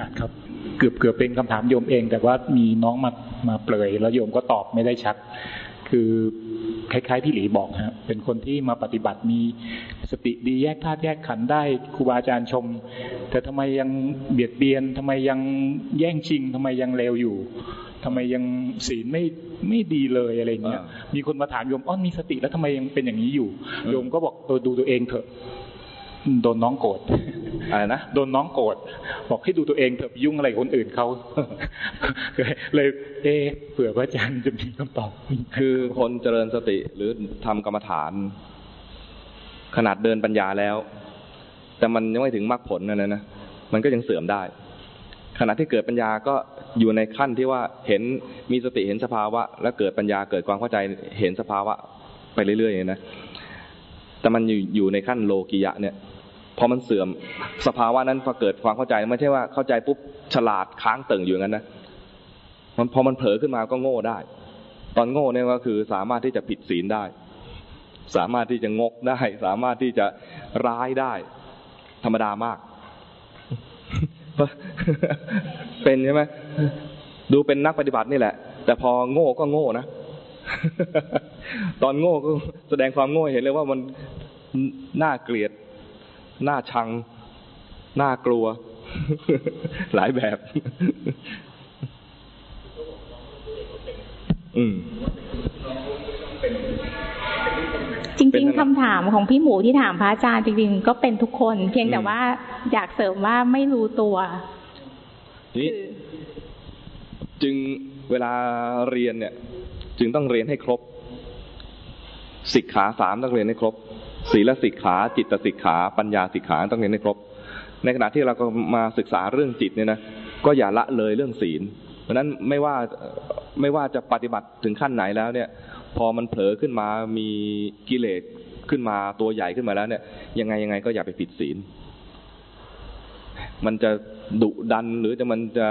กาสครับ เกือบเกือบเป็นคำถามโยมเอง แต่ว่ามีน้องมามาเปลยแล้วโยมก็ตอบไม่ได้ชัด คือคล้ายๆพี่หลีบอกฮะเป็นคนที่มาปฏิบัติมีสติดีแยกธาตุแยกขันธ์ได้ครูบาอาจารย์ชม แต่ทำไมยังเบียดเบียนทำไมยังแย่งชิงทำไมยังเลวอยู่ทำไมยังศีลไม่ไม่ดีเลยอะไรเงี้ยมีคนมาถามโยมอ๋อมีสติแล้วทำไมยังเป็นอย่างนี้อยู่ โยมก็บอกเออดูตัวเองเถอะโดนน้องโกรธ อะไรนะโดนน้องโกรธบอกให้ดูตัวเองเถอะไปยุ่งอะไรคนอื่นเขาเลย เอเผื่อพระอาจารย์จะมีคำตอบคือคนเจริญสติหรือทำกรรมฐาน ขนาดเดินปัญญาแล้ว แต่มันยังไม่ถึงมรรคผลนั่นนะนะมันก็ยังเสื่อมได้ ขณะที่เกิดปัญญาก็อยู่ในขั้นที่ว่าเห็นมีสติเห็นสภาวะ แล้วเกิดปัญญาเกิดความเข้าใจเห็นสภาวะ ไปเรื่อยๆนะแต่มันอยู่อยู่ในขั้นโลกิยะเนี่ย พอมันเสื่อมสภาวะนั้นพอเกิดความเข้าใจไม่ใช่ว่าเข้าใจปุ๊บฉลาดค้างเติ่งอยู่งั้นนะมันพอมันเผลอขึ้นมาก็โง่ได้ ตอนโง่เนี่ยก็คือสามารถที่จะผิดศีลได้ สามารถที่จะงกได้ สามารถที่จะร้ายได้ ธรรมดามาก เป็นใช่ไหมดูเป็นนักปฏิบัตินี่แหละ แต่พอโง่ก็โง่นะตอนโง่ก็แสดงความโง่เห็นเลยว่ามันน่าเกลียด น่าชังน่ากลัว หลายแบบ อืมจริงๆคำถามของพี่หมูที่ถามพระอาจารย์จริงๆก็เป็นทุกคน เพียงแต่ว่าอยากเสริมว่าไม่รู้ตัวนี่จึงเวลาเรียนเนี่ย จึงต้องเรียนให้ครบสิกขาสามต้องเรียนให้ครบ ศีลสิกขาจิตสิกขาปัญญาสิกขาต้องเรียนให้ครบ ในขณะที่เราก็มาศึกษาเรื่องจิตเนี่ยนะก็อย่าละเลยเรื่องศีล เพราะนั้นไม่ว่าไม่ว่าจะปฏิบัติถึงขั้นไหนแล้วเนี่ย พอมันเผลอขึ้นมามีกิเลสขึ้นมาตัวใหญ่ขึ้นมาแล้วเนี่ยยังไงยังไงก็อย่าไปผิดศีล มันจะดุดันหรือจะมันจะ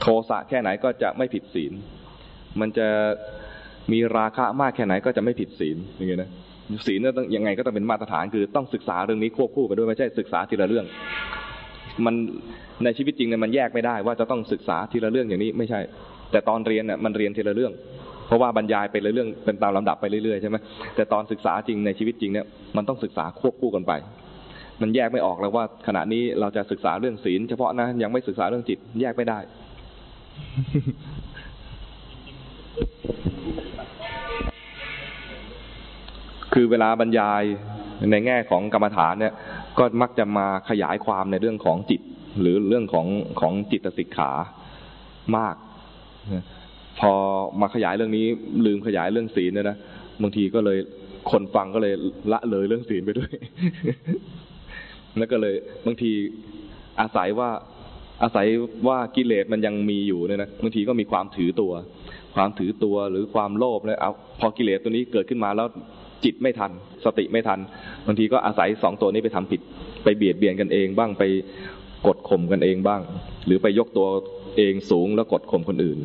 โทสะแค่ไหนก็จะไม่ผิดศีล มันจะมีราคะมากแค่ไหนก็จะไม่ผิดศีลอย่างเงี้ยนะ ศีลเนี่ยต้องยังไงก็ต้องเป็นมาตรฐานคือต้องศึกษาเรื่องนี้ควบคู่ไปด้วยไม่ใช่ศึกษาทีละเรื่อง มันในชีวิตจริงเนี่ยมันแยกไม่ได้ว่าจะต้องศึกษาทีละเรื่องอย่างนี้ไม่ใช่ แต่ตอนเรียนเนี่ยมันเรียนทีละเรื่อง เพราะว่าบรรยายไปเรื่องเป็นตามลำดับไปเรื่อยๆใช่ไหมแต่ตอนศึกษาจริงในชีวิตจริงเนี่ยมันต้องศึกษาควบคู่กันไป มันแยกไม่ออกแล้วว่า ขณะนี้เราจะศึกษาเรื่องศีล เฉพาะนะยังไม่ศึกษาเรื่องจิตแยกไม่ได้ คือเวลาบรรยายในแง่ของกรรมฐานเนี่ยก็มักจะมาขยายความในเรื่องของจิต หรือเรื่องของของจิตสิกขามาก พอมาขยายเรื่องนี้ ลืมขยายเรื่องศีลเนี่ยนะบางทีก็เลยคนฟังก็เลยละเลยเรื่องศีลไปด้วย แล้วก็เลยบางทีอาศัยว่าอาศัยว่ากิเลสมันยังมีอยู่เนี่ยนะบางทีก็มีความถือตัว ความถือตัวหรือความโลภเลยเอาพอกิเลสตัวนี้เกิดขึ้นมาแล้ว จิตไม่ทัน สติไม่ทันบางทีก็อาศัยสองตัวนี้ไปทำผิด ไปเบียดเบียนกันเองบ้างไปกดข่มกันเองบ้าง หรือไปยกตัวเองสูงแล้วกดข่มคนอื่น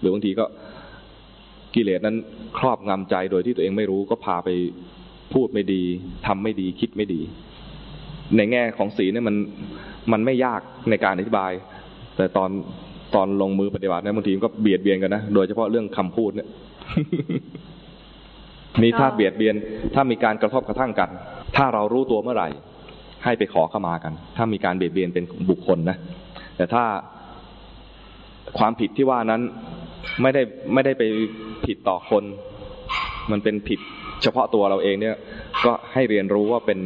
หรือบางทีก็กิเลสนั้นครอบงำใจโดยที่ตัวเองไม่รู้ก็พาไปพูดไม่ดีทำไม่ดีคิดไม่ดี ในแง่ของศีลเนี่ยมันมันไม่ยากในการอธิบาย แต่ตอนตอนลงมือปฏิบัติเนี่ยบางทีก็เบียดเบียนกันนะโดยเฉพาะเรื่องคำพูดเนี่ย นี่ถ้าเบียดเบียน ถ้ามีการกระทบกระทั่งกัน ถ้าเรารู้ตัวเมื่อไหร่ ให้ไปขอเข้ามากัน ถ้ามีการเบียดเบียนเป็นบุคคลนะ แต่ถ้าความผิดที่ว่านั้นไม่ได้ไม่ได้ไปผิดต่อคน มันเป็นผิดเฉพาะตัวเราเองเนี่ย ก็ให้เรียนรู้ว่าเป็น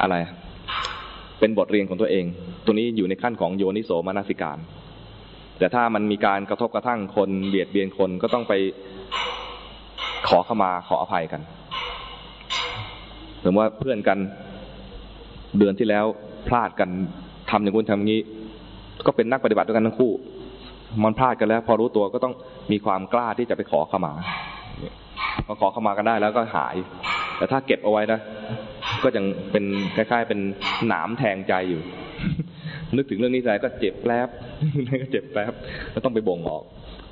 อะไร เป็นบทเรียนของตัวเอง ตัวนี้อยู่ในขั้นของโยนิโสมนสิการ แต่ถ้ามันมีการกระทบกระทั่งคนเบียดเบียนคนก็ต้องไป ขอเข้ามาขออภัยกันสมมติว่าเพื่อนกันเดือนที่แล้วพลาดกันทำอย่างนู้นทำงี้ ก็เป็นนักปฏิบัติด้วยกันทั้งคู่ มันพลาดกันแล้ว พอรู้ตัวก็ต้องมีความกล้าที่จะไปขอเข้ามาพอขอเข้ามากันได้แล้วก็หาย แต่ถ้าเก็บเอาไว้นะก็ยังเป็นคล้ายๆ เป็นหนามแทงใจอยู่ นึกถึงเรื่องนี้ใจก็เจ็บแป๊บก็เจ็บแป๊บก็ต้องไปบ่งออก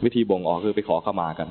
วิธีบ่งออกคือไปขอเข้ามากัน